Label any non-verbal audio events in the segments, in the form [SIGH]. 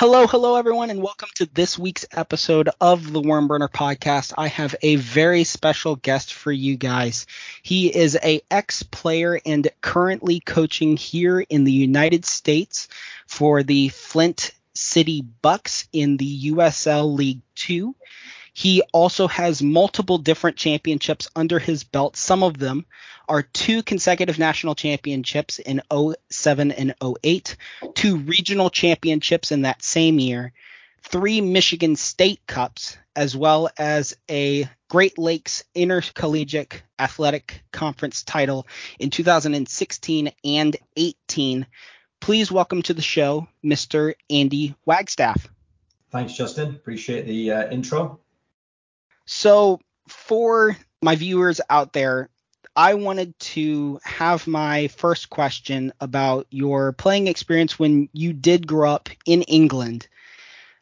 Hello, hello, everyone, and welcome to this week's episode of the Worm Burner podcast. I have a very special guest for you guys. He is a ex-player and currently coaching here in the United States for the Flint City Bucks in the USL League Two. He also has multiple different championships under his belt. Some of them are two consecutive national championships in 07 and 08, two regional championships in that same year, three Michigan State Cups, as well as a Great Lakes Intercollegiate Athletic Conference title in 2016 and 18. Please welcome to the show, Mr. Andy Wagstaff. Thanks, Justin. Appreciate the uh, intro. So, for my viewers out there, I wanted to have my first question about your playing experience when you did grow up in England.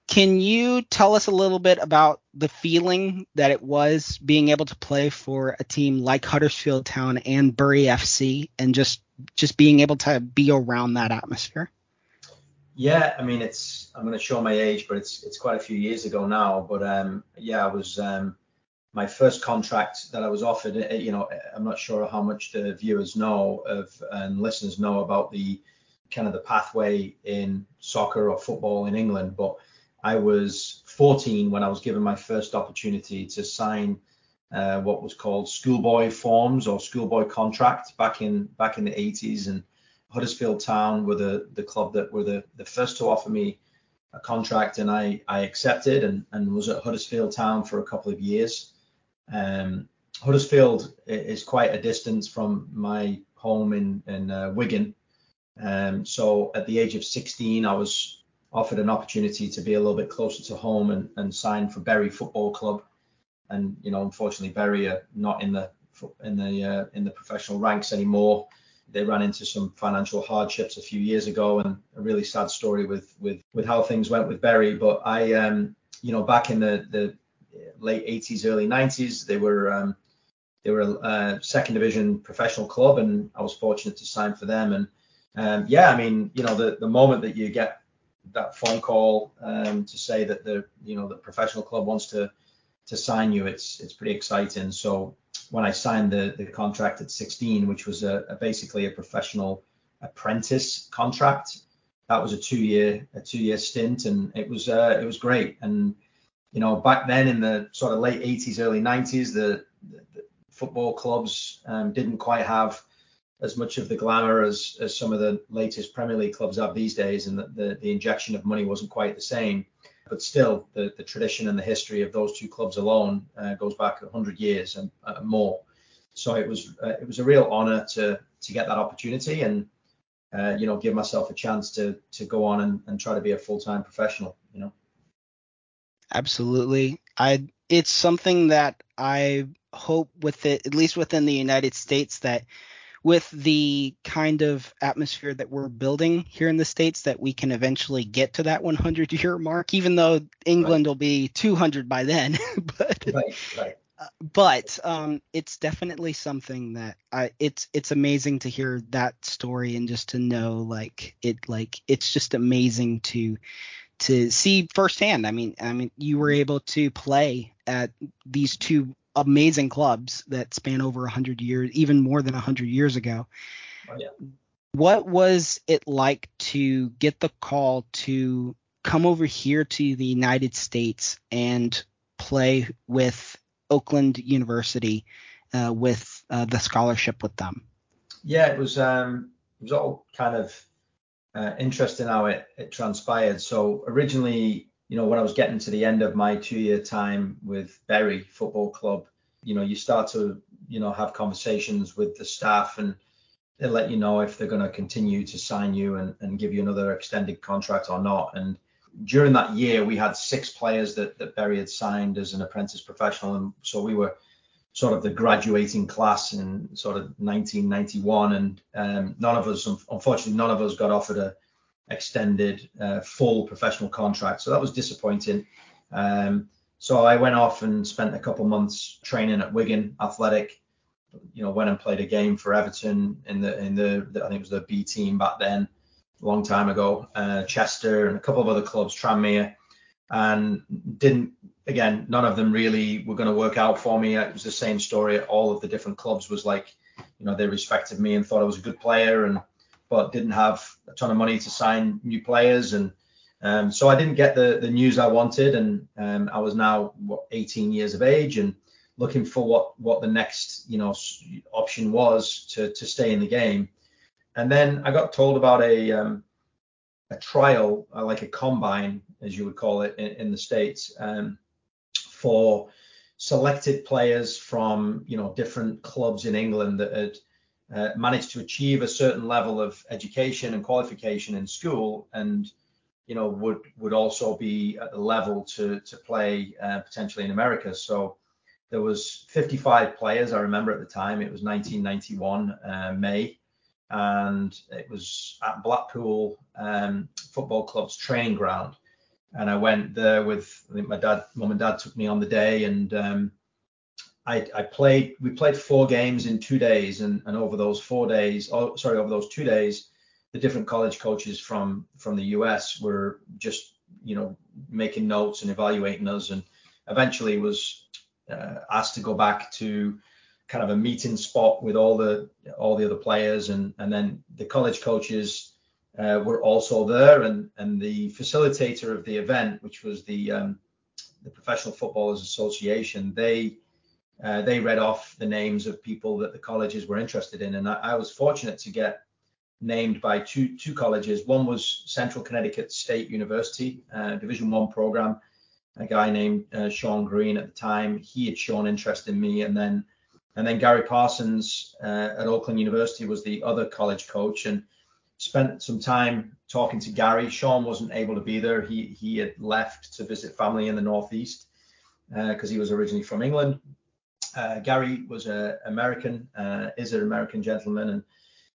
Can you tell us a little bit about the feeling that it was being able to play for a team like Huddersfield Town and Bury FC and just just being able to be around that atmosphere? Yeah, I mean it's I'm going to show my age, but it's it's quite a few years ago now. But um, yeah, I was um, my first contract that I was offered. Uh, you know, I'm not sure how much the viewers know of and listeners know about the kind of the pathway in soccer or football in England, but I was 14 when I was given my first opportunity to sign uh, what was called schoolboy forms or schoolboy contract back in back in the 80s and Huddersfield Town were the the club that were the the first to offer me a contract, and I I accepted and and was at Huddersfield Town for a couple of years. Um, Huddersfield is quite a distance from my home in in uh, Wigan. Um, so at the age of 16, I was offered an opportunity to be a little bit closer to home and, and sign for Bury Football Club. And you know, unfortunately, Bury are not in the in the uh, in the professional ranks anymore they ran into some financial hardships a few years ago, and a really sad story with with with how things went with Bury. But I, um, you know, back in the the late 80s, early 90s, they were um, they were a second division professional club, and I was fortunate to sign for them. And um, yeah, I mean, you know, the the moment that you get that phone call um, to say that the you know the professional club wants to to sign you, it's it's pretty exciting. So when I signed the, the contract at 16, which was a, a basically a professional apprentice contract. That was a two year a two year stint, and it was uh, it was great. And you know back then in the sort of late 80s, early 90s, the, the, football clubs um, didn't quite have as much of the glamour as, as some of the latest Premier League clubs have these days, and the, the, the injection of money wasn't quite the same. But still, the, the tradition and the history of those two clubs alone uh, goes back 100 years and uh, more. So it was uh, it was a real honour to to get that opportunity and uh, you know give myself a chance to to go on and, and try to be a full time professional. You know. Absolutely, I it's something that I hope with it at least within the United States that with the kind of atmosphere that we're building here in the states that we can eventually get to that 100 year mark even though england right. will be 200 by then [LAUGHS] but right, right. Uh, but um, it's definitely something that I, it's it's amazing to hear that story and just to know like it like it's just amazing to to see firsthand. I mean, I mean, you were able to play at these two amazing clubs that span over 100 years, even more than 100 years ago. Oh, yeah. What was it like to get the call to come over here to the United States and play with Oakland University uh, with uh, the scholarship with them? Yeah, it was um, it was all kind of uh, interesting how it, it transpired. So originally you know, when I was getting to the end of my two-year time with Bury Football Club, you know, you start to, you know, have conversations with the staff and they let you know if they're going to continue to sign you and, and give you another extended contract or not. And during that year, we had six players that, that Bury had signed as an apprentice professional. And so we were sort of the graduating class in sort of 1991. And um, none of us, unfortunately, none of us got offered a, extended uh, full professional contract. So that was disappointing. Um, so I went off and spent a couple months training at Wigan Athletic. You know, went and played a game for Everton in the in the, the I think it was the B team back then. a long time ago, uh, Chester and a couple of other clubs, Tranmere, and didn't. Again, none of them really were going to work out for me. It was the same story. All of the different clubs was like, you know, they respected me and thought I was a good player, and but didn't have a ton of money to sign new players, and um, so I didn't get the the news I wanted, and um, I was now what 18 years of age and looking for what what the next you know option was to to stay in the game. And then I got told about a um, a trial, uh, like a combine, as you would call it in, in the states, um, for selected players from you know different clubs in England that had uh, managed to achieve a certain level of education and qualification in school, and you know would would also be at the level to to play uh, potentially in America. So there was 55 players. I remember at the time it was 1991 uh, May, and it was at Blackpool um, Football Club's training ground. And I went there with I think my dad, mum and dad took me on the day, and um, I, I, played. We played four games in two days, and, and over those four days, oh sorry, over those two days, the different college coaches from from the US were just you know making notes and evaluating us, and eventually was uh, asked to go back to kind of a meeting spot with all the all the other players and and then the college coaches uh, were also there and and the facilitator of the event which was the um, the professional footballers association they uh, they read off the names of people that the colleges were interested in and I, I was fortunate to get named by two two colleges one was central connecticut state university uh, division one program a guy named uh, Sean Green at the time. He had shown interest in me, and then and then Gary Parsons uh, at Oakland University was the other college coach, and spent some time talking to Gary. Sean wasn't able to be there. He he had left to visit family in the Northeast because uh, he was originally from England. Uh, Gary was an American, uh, is an American gentleman, and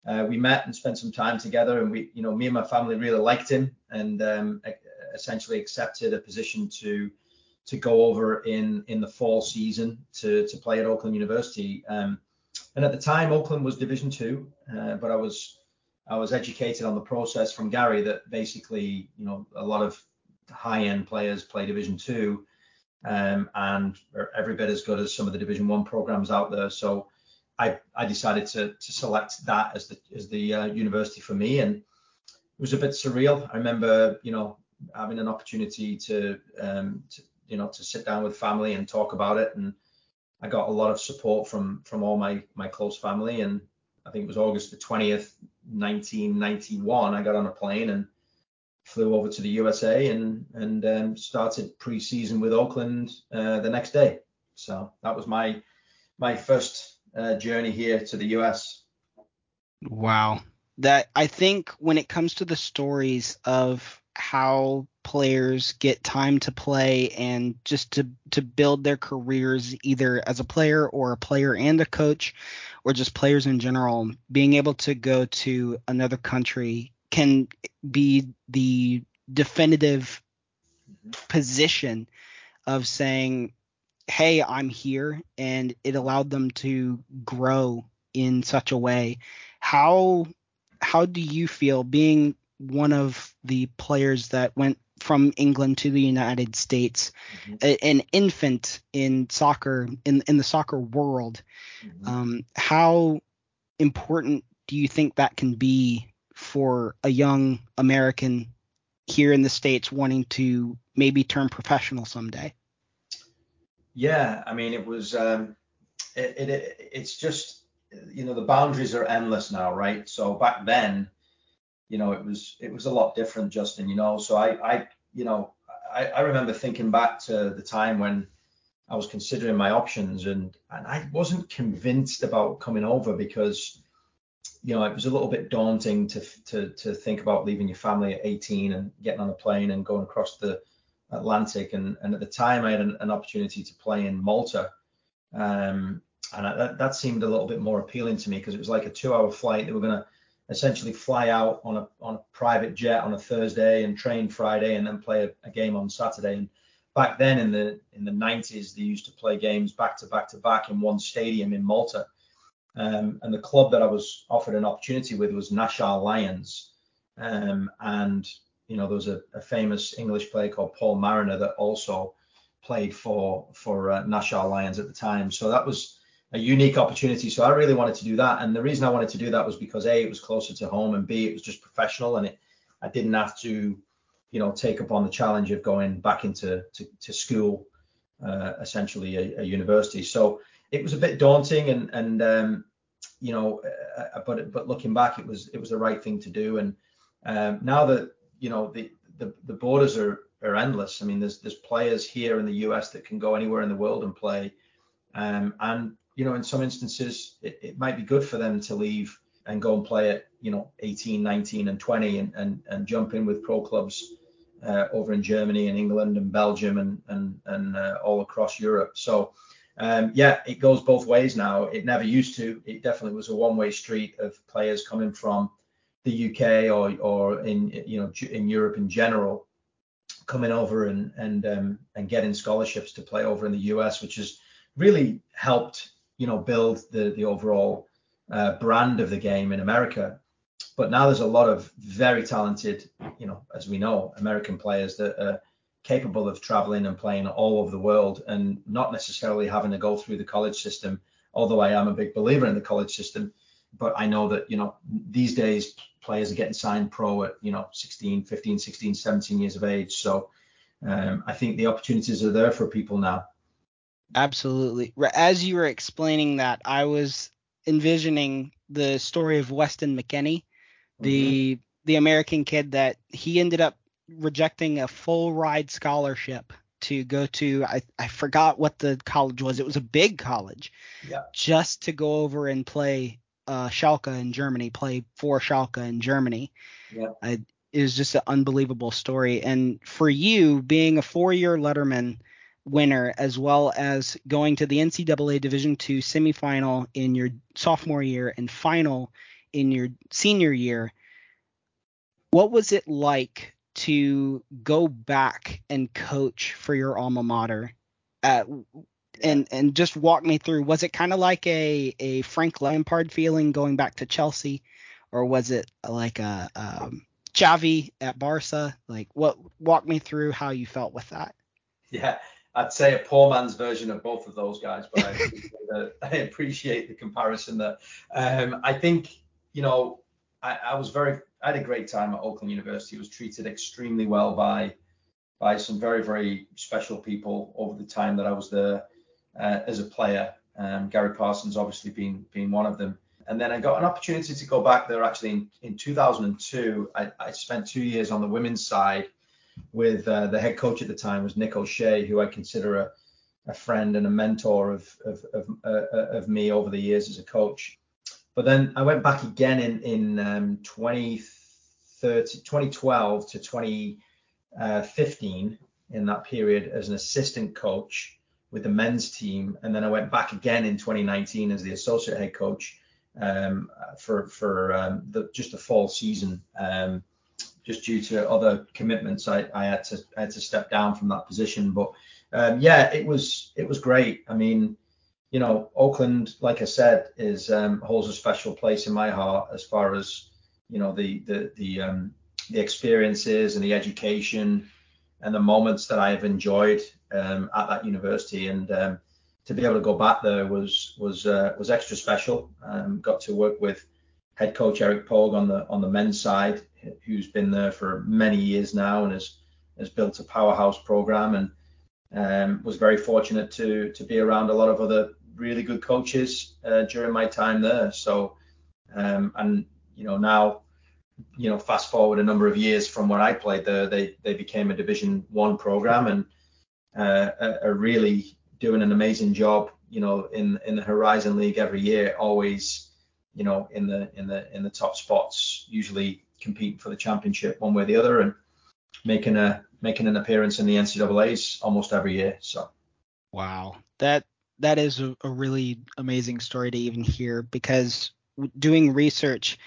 uh, we met and spent some time together. And we, you know, me and my family really liked him, and um, essentially accepted a position to to go over in in the fall season to to play at Oakland University. Um, and at the time, Oakland was Division Two, uh, but I was I was educated on the process from Gary that basically, you know, a lot of high-end players play Division Two, um, and are every bit as good as some of the Division One programs out there. So I I decided to to select that as the as the uh, university for me, and it was a bit surreal. I remember, you know, having an opportunity to, um, to you know to sit down with family and talk about it and I got a lot of support from from all my my close family and I think it was August the 20th 1991 I got on a plane and flew over to the USA and and um, started preseason with Oakland uh, the next day. So that was my my first uh, journey here to the US wow. That I think when it comes to the stories of how players get time to play and just to to build their careers either as a player or a player and a coach or just players in general being able to go to another country can be the definitive position of saying hey i'm here and it allowed them to grow in such a way how how do you feel being one of the players that went from England to the United States, mm-hmm. a, an infant in soccer in in the soccer world. Mm-hmm. Um, how important do you think that can be for a young American here in the states wanting to maybe turn professional someday? Yeah, I mean it was um, it, it it's just you know the boundaries are endless now, right? So back then you know, it was it was a lot different, Justin. You know, so I I you know I, I remember thinking back to the time when I was considering my options and and I wasn't convinced about coming over because you know it was a little bit daunting to to to think about leaving your family at 18 and getting on a plane and going across the Atlantic and and at the time I had an, an opportunity to play in Malta um and I, that, that seemed a little bit more appealing to me because it was like a two hour flight they were going to essentially fly out on a on a private jet on a Thursday and train Friday and then play a, a, game on Saturday. And back then in the in the 90s, they used to play games back to back to back in one stadium in Malta. Um, and the club that I was offered an opportunity with was Naxxar Lions. Um, and you know, there was a, a, famous English player called Paul Mariner that also played for for uh, Naxxar Lions at the time. So that was a unique opportunity. So I really wanted to do that. And the reason I wanted to do that was because a it was closer to home, and b it was just professional, and it I didn't have to you know take up on the challenge of going back into to, to school, uh, essentially a, a, university. So it was a bit daunting, and and um, you know, uh, uh, but but looking back, it was it was the right thing to do. And um, now that you know the, the the borders are are endless. I mean, there's there's players here in the US that can go anywhere in the world and play. Um, and you know, in some instances, it, it might be good for them to leave and go and play at you know 18, 19, and 20, and and, and jump in with pro clubs uh, over in Germany and England and Belgium and and and uh, all across Europe. So um, yeah, it goes both ways now. It never used to. It definitely was a one-way street of players coming from the UK or or in you know in Europe in general coming over and and um, and getting scholarships to play over in the US, which has really helped you know build the the overall uh, brand of the game in America. But now there's a lot of very talented, you know, as we know, American players that are capable of traveling and playing all over the world and not necessarily having to go through the college system. Although I am a big believer in the college system, but I know that you know these days players are getting signed pro at you know 16, 15, 16, 17 years of age. So um, I think the opportunities are there for people now. Absolutely. As you were explaining that, I was envisioning the story of Weston McKennie, the mm-hmm. the American kid that he ended up rejecting a full ride scholarship to go to I, I forgot what the college was. It was a big college. Yeah. Just to go over and play uh, Schalke in Germany, play for Schalke in Germany. Yeah. I, it was just an unbelievable story. And for you, being a four-year Letterman winner, as well as going to the NCAA Division two semifinal in your sophomore year and final in your senior year, what was it like to go back and coach for your alma mater? At, and and just walk me through. Was it kind of like a a Frank Lampard feeling going back to Chelsea, or was it like a um, Xavi at Barca? Like what? Walk me through how you felt with that. Yeah, I'd say a poor man's version of both of those guys, but I [LAUGHS] appreciate, the, I appreciate the comparison there. Um, I think you know I, I was very I had a great time at Oakland University. I was treated extremely well by by some very very special people over the time that I was there uh, as a player. Um, Gary Parsons obviously being being one of them. And then I got an opportunity to go back there actually in, in 2002. I, I spent two years on the women's side with uh, the head coach at the time was Nick O'Shea, who I consider a, a friend and a mentor of of, of, uh, of me over the years as a coach. But then I went back again in in um, 2013, 2012 to 2015 in that period as an assistant coach with the men's team, and then I went back again in 2019 as the associate head coach um, for for um, the, just the fall season. Um, just due to other commitments, I, I, had to I had to step down from that position. But um, yeah, it was it was great. I mean, you know, Oakland, like I said, is um, holds a special place in my heart as far as you know the the the um, the experiences and the education and the moments that I have enjoyed um, at that university, and um, to be able to go back there was was uh, was extra special. Um, got to work with head coach Eric Pogue on the on the men's side, who's been there for many years now and has has built a powerhouse program, and um, was very fortunate to to be around a lot of other really good coaches uh, during my time there. So um, and you know now you know fast forward a number of years from where I played there, they they became a Division One program and uh, are really doing an amazing job. You know, in in the Horizon League every year, always, you know, in the in the in the top spots, usually competing for the championship one way or the other, and making a making an appearance in the NCAA's almost every year. So. Wow, that that is a, a really amazing story to even hear because doing research,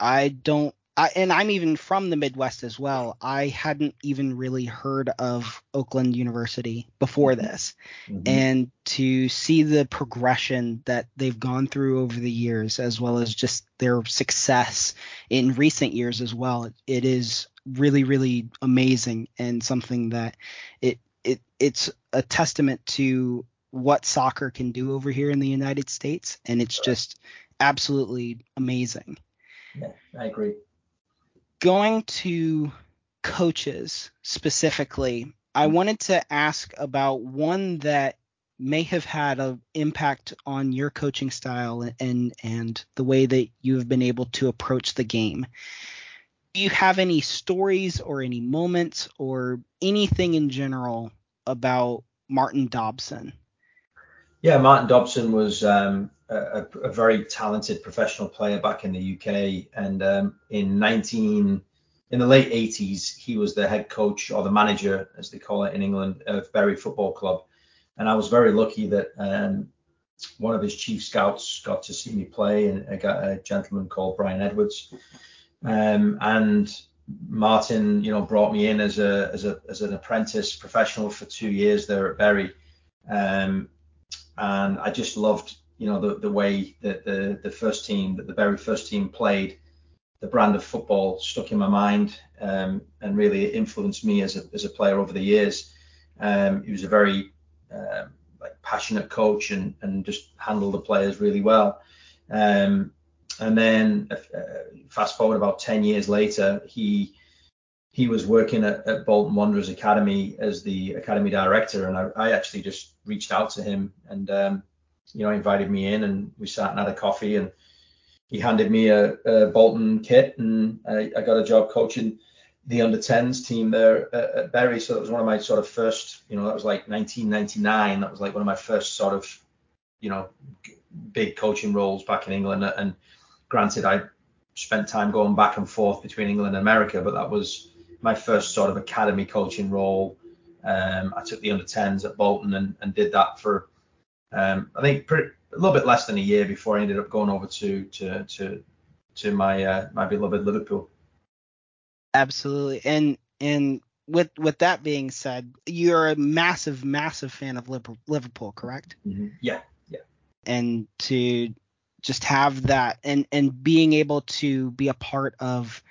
I don't I, and I'm even from the Midwest as well. I hadn't even really heard of Oakland University before mm-hmm. this. Mm-hmm. And to see the progression that they've gone through over the years, as well as just their success in recent years as well, it is really, really amazing and something that it it it's a testament to what soccer can do over here in the United States. And it's just absolutely amazing. Yeah, I agree going to coaches specifically, I mm-hmm. wanted to ask about one that may have had an impact on your coaching style and and the way that you have been able to approach the game. Do you have any stories or any moments or anything in general about Martin Dobson? Yeah, Martin Dobson was um, a, a, very talented professional player back in the UK, and um, in 19 in the late 80s, he was the head coach or the manager, as they call it in England, of Bury Football Club, and I was very lucky that um, one of his chief scouts got to see me play, and I got a gentleman called Brian Edwards, um, and Martin, you know, brought me in as a as a as an apprentice professional for two years there at Bury. Um, and I just loved you know the the way that the the first team that the very first team played. The brand of football stuck in my mind um, and really influenced me as a as a player over the years. Um, he was a very um, like passionate coach and and just handled the players really well. Um, and then uh, fast forward about 10 years later he he was working at, at, Bolton Wanderers Academy as the academy director, and I, I actually just reached out to him and um, you know invited me in, and we sat and had a coffee, and he handed me a, a Bolton kit, and I, I, got a job coaching the under 10s team there at, at Bury. So that was one of my sort of first, you know, that was like 1999. That was like one of my first sort of, you know, big coaching roles back in England. And granted, I spent time going back and forth between England and America, but that was my first sort of academy coaching role. Um, I took the under 10s at Bolton and, and did that for, um, I think, pretty, a little bit less than a year before I ended up going over to to to to my uh, my beloved Liverpool. Absolutely, and and with with that being said, you're a massive massive fan of Liverpool, correct? Mm-hmm. Yeah, yeah. And to just have that and and being able to be a part of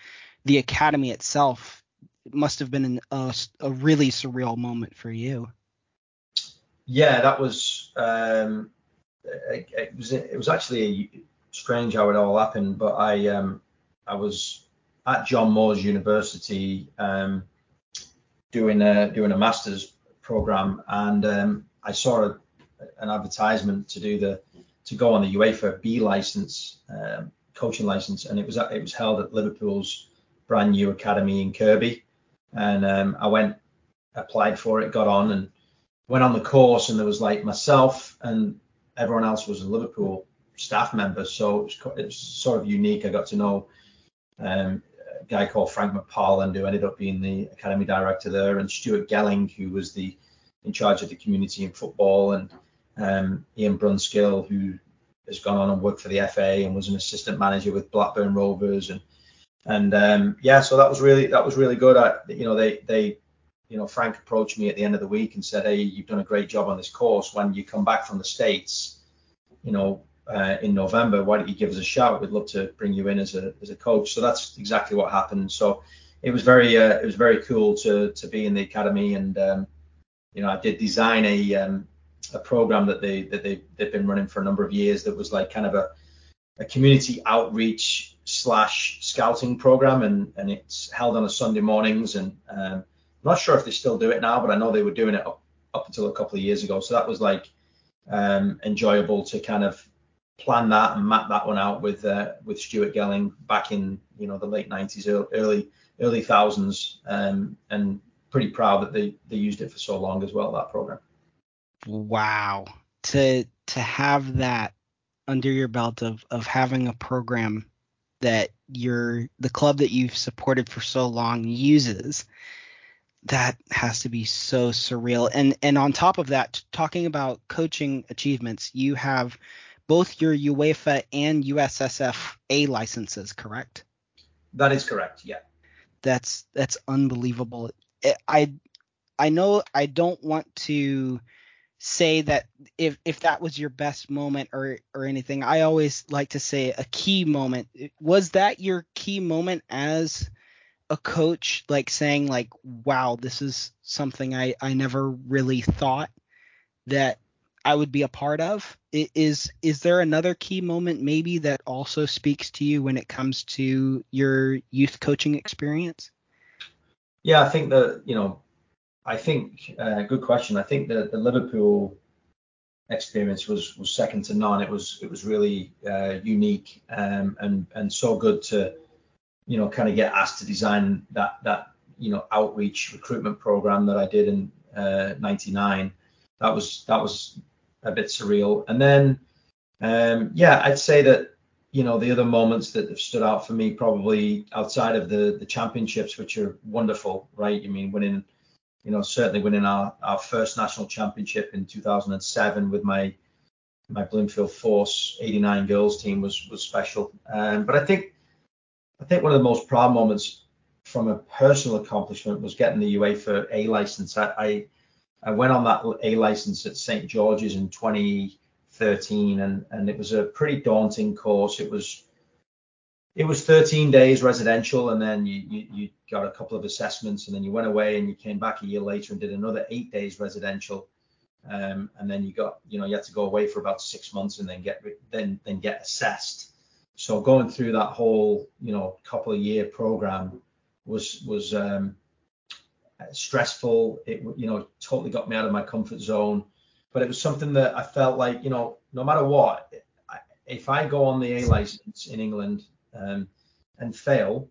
the academy itself must have been an, a, a really surreal moment for you. Yeah, that was um, it, it, was it was actually strange how it all happened, but I um, I was at John Moores University um, doing a doing a master's program, and um, I saw a, an advertisement to do the to go on the UEFA B license um, coaching license, and it was it was held at Liverpool's brand new academy in Kirkby, and um, I went applied for it, got on, and went on the course, and there was like myself and everyone else was a Liverpool staff member, so it was, it was sort of unique. I got to know um, a guy called Frank McParland, who ended up being the academy director there, and Stuart Gelling, who was the in charge of the community in football, and um, Ian Brunskill, who has gone on and worked for the FA and was an assistant manager with Blackburn Rovers, and and um, yeah, so that was really that was really good. I, you know, they they you know, Frank approached me at the end of the week and said, "Hey, you've done a great job on this course. When you come back from the states, you know, uh, in November, why don't you give us a shout? We'd love to bring you in as a as a coach." So that's exactly what happened. So it was very uh, it was very cool to to be in the academy, and um, you know, I did design a um, a program that they that they they've been running for a number of years that was like kind of a a community outreach slash scouting program, and and it's held on a Sunday mornings and um, I'm not sure if they still do it now, but I know they were doing it up, up until a couple of years ago. So that was like um, enjoyable to kind of plan that and map that one out with uh, with Stuart Gelling back in you know the late 90s, early early thousands, um, and pretty proud that they they used it for so long as well that program. Wow, to to have that under your belt of of having a program that your the club that you've supported for so long uses that has to be so surreal. And and on top of that, talking about coaching achievements, you have both your UEFA and USSF A licenses, correct? That is correct. Yeah. That's that's unbelievable. I I know I don't want to say that if if that was your best moment or or anything. I always like to say a key moment. Was that your key moment as a coach like saying like wow, this is something I I never really thought that I would be a part of? Is is there another key moment maybe that also speaks to you when it comes to your youth coaching experience? Yeah, I think that you know I think uh, good question. I think that the Liverpool experience was was second to none. It was it was really uh, unique um, and and so good to you know kind of get asked to design that that you know outreach recruitment program that I did in '99. Uh, that was that was a bit surreal. And then um, yeah, I'd say that you know the other moments that have stood out for me probably outside of the the championships, which are wonderful, right? I mean, winning you know, certainly winning our, our first national championship in 2007 with my my Bloomfield Force 89 girls team was was special. Um, but I think I think one of the most proud moments from a personal accomplishment was getting the UEFA A license. I, I, I went on that A license at St George's in 2013, and and it was a pretty daunting course. It was it was 13 days residential, and then you, you, you got a couple of assessments, and then you went away and you came back a year later and did another eight days residential, um, and then you got you know you had to go away for about six months and then get then then get assessed. So going through that whole you know couple of year program was was um, stressful. It you know totally got me out of my comfort zone, but it was something that I felt like you know no matter what, if I go on the A license in England um, and fail,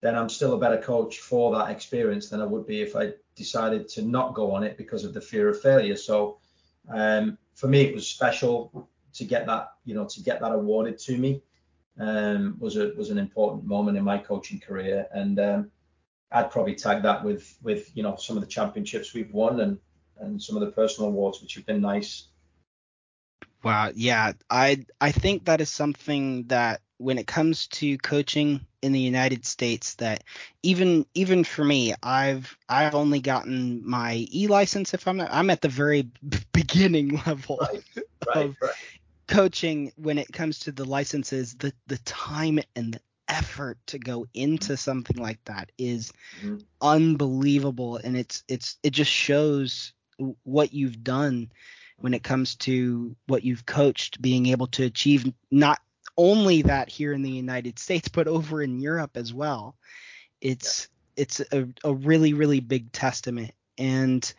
then I'm still a better coach for that experience than I would be if I decided to not go on it because of the fear of failure. So um, for me, it was special to get that, you know, to get that awarded to me um, was a was an important moment in my coaching career, and um, I'd probably tag that with with you know some of the championships we've won and and some of the personal awards which have been nice. Wow, yeah, I I think that is something that when it comes to coaching in the United States that even even for me I've I've only gotten my E license if I'm not, I'm at the very beginning [LAUGHS] level right, [LAUGHS] right, of right. coaching when it comes to the licenses the the time and the effort to go into something like that is mm-hmm. unbelievable and it's it's it just shows what you've done when it comes to what you've coached being able to achieve not only that here in the United States, but over in Europe as well. It's yeah. it's a, a really really big testament. And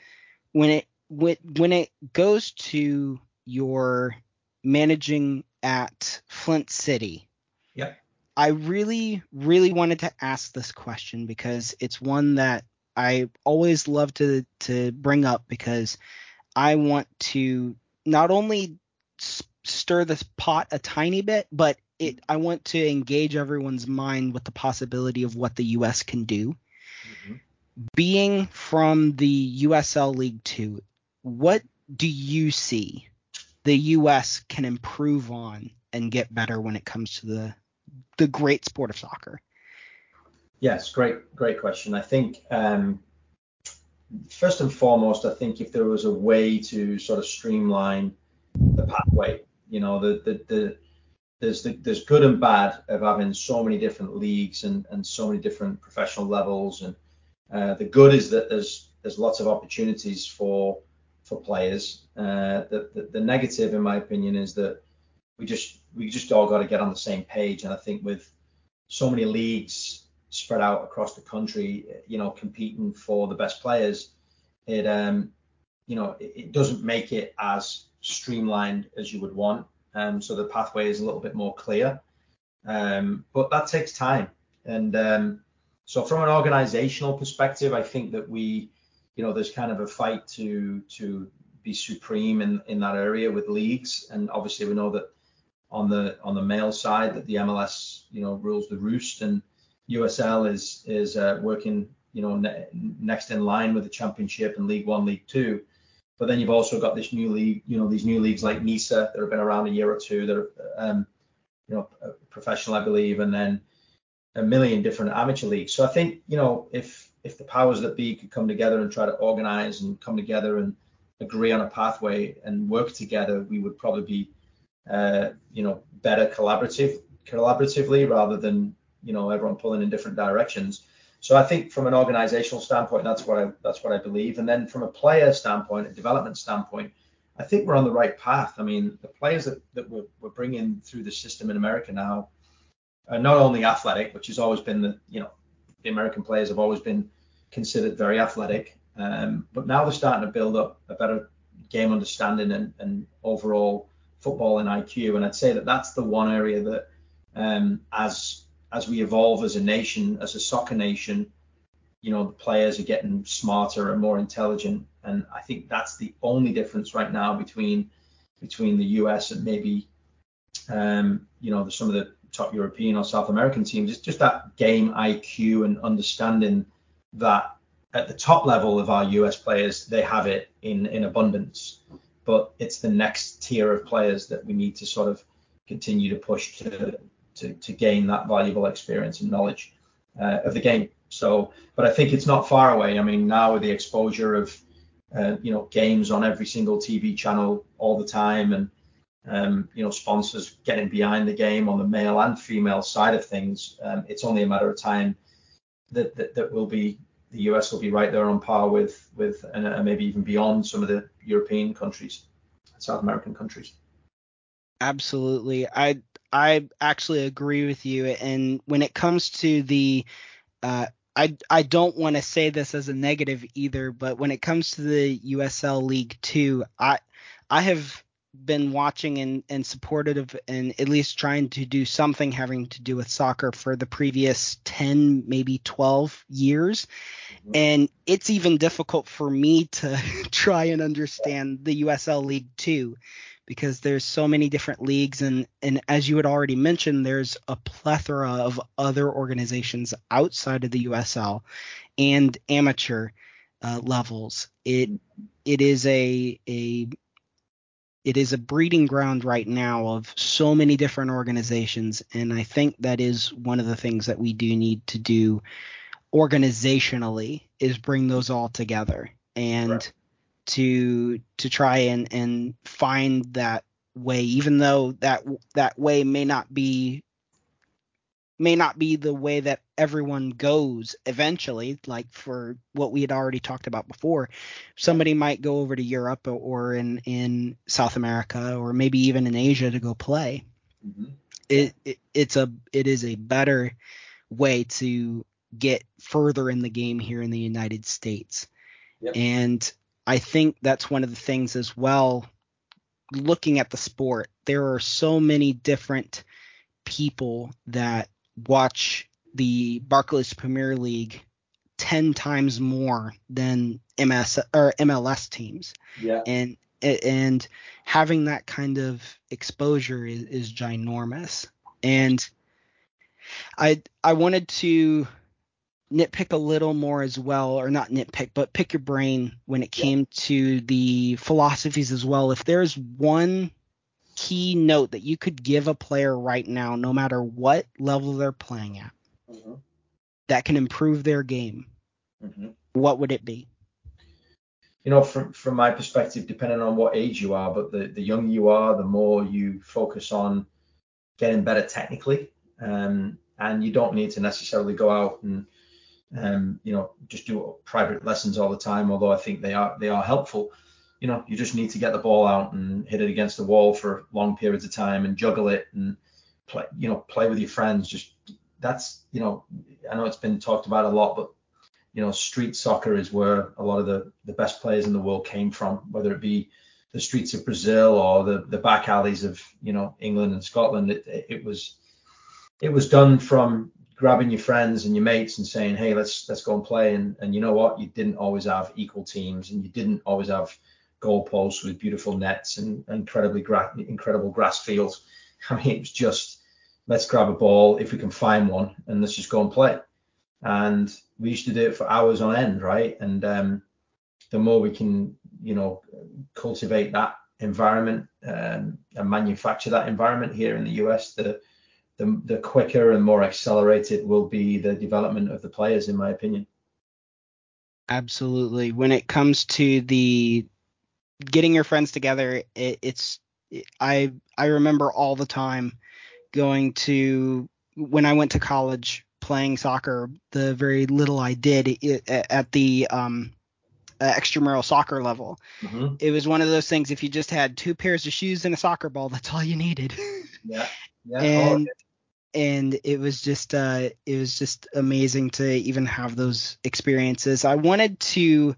when it when when it goes to your managing at Flint City, yeah, I really really wanted to ask this question because it's one that I always love to to bring up because I want to not only stir this pot a tiny bit, but it I want to engage everyone's mind with the possibility of what the US can do. Mm-hmm. Being from the USL League 2, what do you see the US can improve on and get better when it comes to the the great sport of soccer? Yes, great great question. I think um, first and foremost, I think if there was a way to sort of streamline the pathway you know, the the, the there's the, there's good and bad of having so many different leagues and, and so many different professional levels. And uh, the good is that there's there's lots of opportunities for for players. Uh, the, the, the negative, in my opinion, is that we just we just all got to get on the same page. And I think with so many leagues spread out across the country, you know, competing for the best players, it um you know it, it doesn't make it as streamlined as you would want. Um, so the pathway is a little bit more clear. Um, but that takes time. And um, so from an organizational perspective, I think that we, you know, there's kind of a fight to to be supreme in, in that area with leagues. And obviously we know that on the on the male side that the MLS, you know, rules the roost and USL is is uh, working, you know, ne- next in line with the championship and League One, League Two. But then you've also got this new league, you know, these new leagues like NISA that have been around a year or two that are, um, you know, professional, I believe. And then a million different amateur leagues. So I think you know if if the powers that be could come together and try to organize and come together and agree on a pathway and work together, we would probably be uh, you know better collaborative collaboratively rather than you know everyone pulling in different directions. So I think from an organizational standpoint, that's what I that's what I believe. And then from a player standpoint, a development standpoint, I think we're on the right path. I mean, the players that, that we're, we're bringing through the system in America now are not only athletic, which has always been the you know the American players have always been considered very athletic, um, but now they're starting to build up a better game understanding and, and overall football and IQ. And I'd say that that's the one area that um, as as we evolve as a nation, as a soccer nation, you know, the players are getting smarter and more intelligent. And I think that's the only difference right now between between the US and maybe um, you know, some of the top European or South American teams. It's just that game IQ and understanding that at the top level of our US players, they have it in in abundance. But it's the next tier of players that we need to sort of continue to push to to, to gain that valuable experience and knowledge uh, of the game. So, but I think it's not far away. I mean, now with the exposure of uh, you know games on every single TV channel all the time, and um, you know sponsors getting behind the game on the male and female side of things, um, it's only a matter of time that, that that will be the US will be right there on par with with and uh, maybe even beyond some of the European countries, South American countries. Absolutely. I I actually agree with you. And when it comes to the, uh, I I don't want to say this as a negative either, but when it comes to the USL League Two, I I have been watching and, and supportive and at least trying to do something having to do with soccer for the previous 10 maybe 12 years. Mm-hmm. and it's even difficult for me to [LAUGHS] try and understand the USL League 2 because there's so many different leagues and and as you had already mentioned there's a plethora of other organizations outside of the USL and amateur uh, levels. It it is a a it is a breeding ground right now of so many different organizations and i think that is one of the things that we do need to do organizationally is bring those all together and right. to to try and and find that way even though that that way may not be may not be the way that everyone goes eventually like for what we had already talked about before somebody might go over to Europe or in in South America or maybe even in Asia to go play mm-hmm. it, it it's a it is a better way to get further in the game here in the United States yep. and I think that's one of the things as well. Looking at the sport, there are so many different people that watch the Barclays Premier League 10 times more than MS or MLS teams. Yeah. And and having that kind of exposure is, is ginormous. And I I wanted to nitpick a little more as well, or not nitpick, but pick your brain when it came to the philosophies as well. If there's one key note that you could give a player right now, no matter what level they're playing at, mm-hmm. that can improve their game, mm-hmm. what would it be? You know, from from my perspective, depending on what age you are, but the the younger you are, the more you focus on getting better technically, um, and you don't need to necessarily go out and um, you know, just do private lessons all the time. Although I think they are they are helpful. You know, you just need to get the ball out and hit it against the wall for long periods of time and juggle it and play. You know, play with your friends. Just that's you know, I know it's been talked about a lot, but you know, street soccer is where a lot of the the best players in the world came from, whether it be the streets of Brazil or the the back alleys of you know England and Scotland. It, it was it was done from grabbing your friends and your mates and saying, hey, let's let's go and play. And and you know what? You didn't always have equal teams, and you didn't always have goalposts with beautiful nets and incredibly gra- incredible grass fields. [LAUGHS] I mean, it was just let's grab a ball if we can find one, and let's just go and play. And we used to do it for hours on end, right? And um, the more we can, you know, cultivate that environment um, and manufacture that environment here in the US, the the, the quicker and more accelerated will be the development of the players, in my opinion. Absolutely. When it comes to the getting your friends together, it, it's I I remember all the time going to when I went to college playing soccer. The very little I did it, at the um, extramural soccer level, mm-hmm. it was one of those things. If you just had two pairs of shoes and a soccer ball, that's all you needed. [LAUGHS] yeah. Yeah. And and it was just uh, it was just amazing to even have those experiences. I wanted to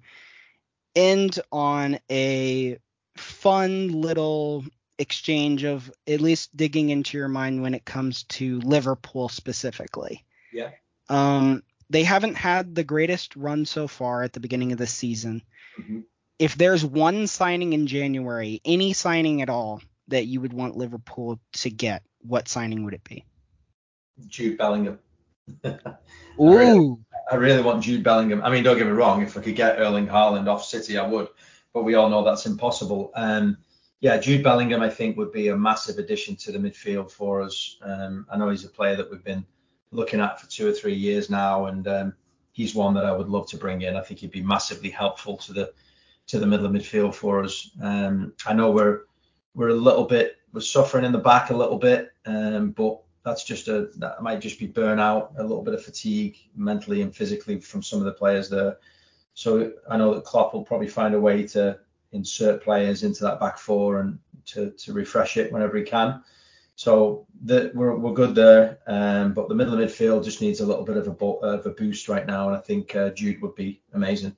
end on a fun little exchange of at least digging into your mind when it comes to Liverpool specifically. Yeah. Um, they haven't had the greatest run so far at the beginning of the season. Mm-hmm. If there's one signing in January, any signing at all that you would want Liverpool to get, what signing would it be? Jude Bellingham. [LAUGHS] Ooh. I really, want Jude Bellingham. I mean, don't get me wrong. If I could get Erling Haaland off City, I would. But we all know that's impossible. Um, yeah, Jude Bellingham, I think, would be a massive addition to the midfield for us. Um, I know he's a player that we've been looking at for two or three years now, and um, he's one that I would love to bring in. I think he'd be massively helpful to the to the middle of midfield for us. Um, I know we're we're a little bit we're suffering in the back a little bit, um, but that's just a that might just be burnout, a little bit of fatigue mentally and physically from some of the players there. So I know that Klopp will probably find a way to insert players into that back four and to, to refresh it whenever he can. So the, we're, we're good there, um, but the middle of midfield just needs a little bit of a, bo- of a boost right now, and I think uh, Jude would be amazing.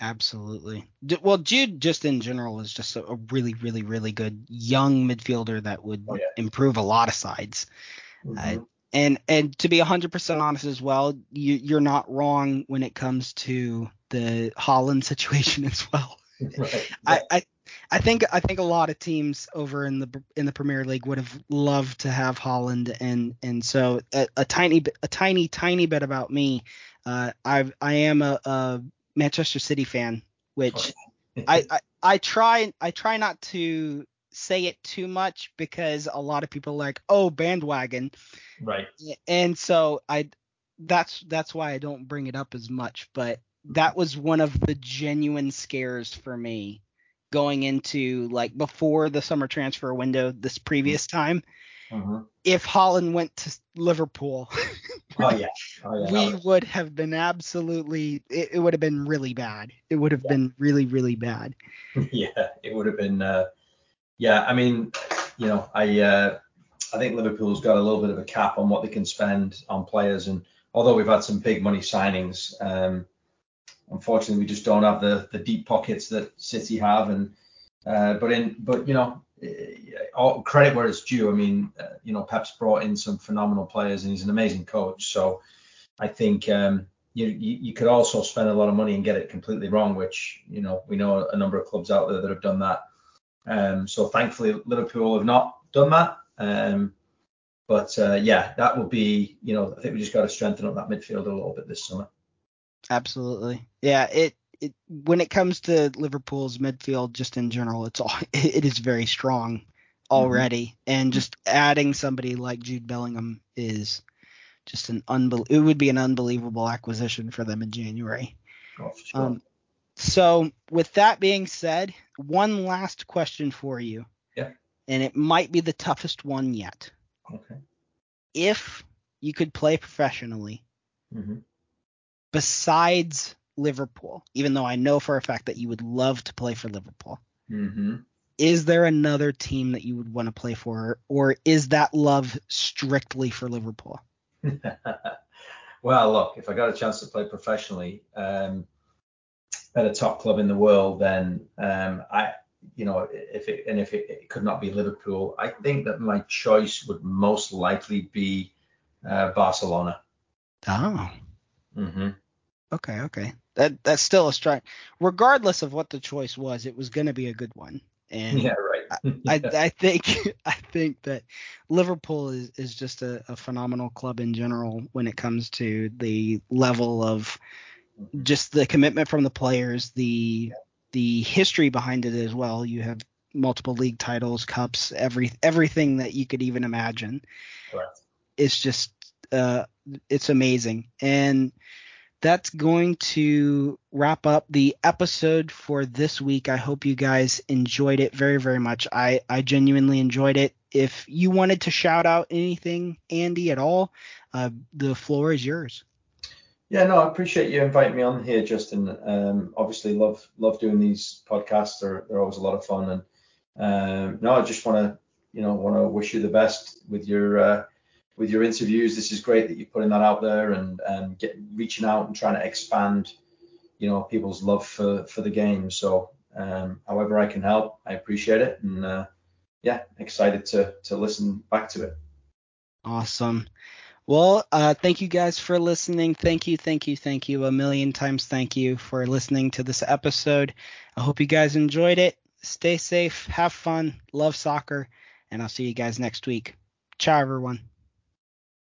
Absolutely. Well, Jude just in general is just a really, really, really good young midfielder that would oh, yeah. improve a lot of sides. Mm-hmm. Uh, and and to be 100% honest as well, you, you're not wrong when it comes to the Haaland [LAUGHS] situation as well. [LAUGHS] Right. I, I I think I think a lot of teams over in the in the Premier League would have loved to have Haaland and and so a, a tiny a tiny tiny bit about me. Uh, I I am a, a Manchester City fan, which I, I I try I try not to say it too much because a lot of people are like, oh, bandwagon. Right. And so I that's that's why I don't bring it up as much, but that was one of the genuine scares for me going into like before the summer transfer window this previous time. Mm-hmm. If Haaland went to Liverpool, [LAUGHS] oh yeah, oh, yeah we would have been absolutely. It, it, would have been really bad. It would have yeah. been really, really bad. [LAUGHS] Yeah, it would have been. Uh, yeah, I mean, you know, I uh, I think Liverpool's got a little bit of a cap on what they can spend on players, and although we've had some big money signings, um, unfortunately we just don't have the the deep pockets that City have, and uh, but in but you know all credit where it's due. I mean, uh, you know, Pep's brought in some phenomenal players and he's an amazing coach. So I think um, you, you, you could also spend a lot of money and get it completely wrong, which you know we know a number of clubs out there that have done that. Um, so thankfully Liverpool have not done that. Um, but uh, yeah, that will be you know I think we just got to strengthen up that midfield a little bit this summer. Absolutely. Yeah. It it, when it comes to Liverpool's midfield, just in general, it's all [LAUGHS] it is very strong. Already, mm-hmm. and just adding somebody like Jude Bellingham is just an unbel- it would be an unbelievable acquisition for them in January. Oh, sure. um, so with that being said, one last question for you. Yeah. And it might be the toughest one yet. Okay. If you could play professionally, mm-hmm. besides Liverpool, even though I know for a fact that you would love to play for Liverpool. Mm-hmm. Is there another team that you would want to play for, or is that love strictly for Liverpool? [LAUGHS] well, look, if I got a chance to play professionally um, at a top club in the world, then um, I, you know, if it and if it, it, could not be Liverpool, I think that my choice would most likely be uh, Barcelona. Oh. Mm-hmm. Okay, okay. That that's still a strike. Regardless of what the choice was, it was going to be a good one. And yeah, right. I, [LAUGHS] I, I think [LAUGHS] I think that Liverpool is is just a, a phenomenal club in general when it comes to the level of just the commitment from the players, the the history behind it as well. You have multiple league titles, cups, every everything that you could even imagine. Correct. It's just uh, it's amazing, and that's going to wrap up the episode for this week. I hope you guys enjoyed it very very much. I I genuinely enjoyed it. If you wanted to shout out anything, Andy, at all, uh, the floor is yours. Yeah, no, I appreciate you inviting me on here, Justin. Um, obviously, love love doing these podcasts. They're they're always a lot of fun, and um, no, I just want to you know want to wish you the best with your uh, with your interviews. This is great that you're putting that out there and and get reaching out and trying to expand you know people's love for for the game. So um, however I can help, I appreciate it, and uh, yeah, excited to to listen back to it. Awesome. Well, uh, thank you guys for listening. Thank you, thank you, thank you. A million times thank you for listening to this episode. I hope you guys enjoyed it. Stay safe, have fun, love soccer, and I'll see you guys next week. Ciao, everyone.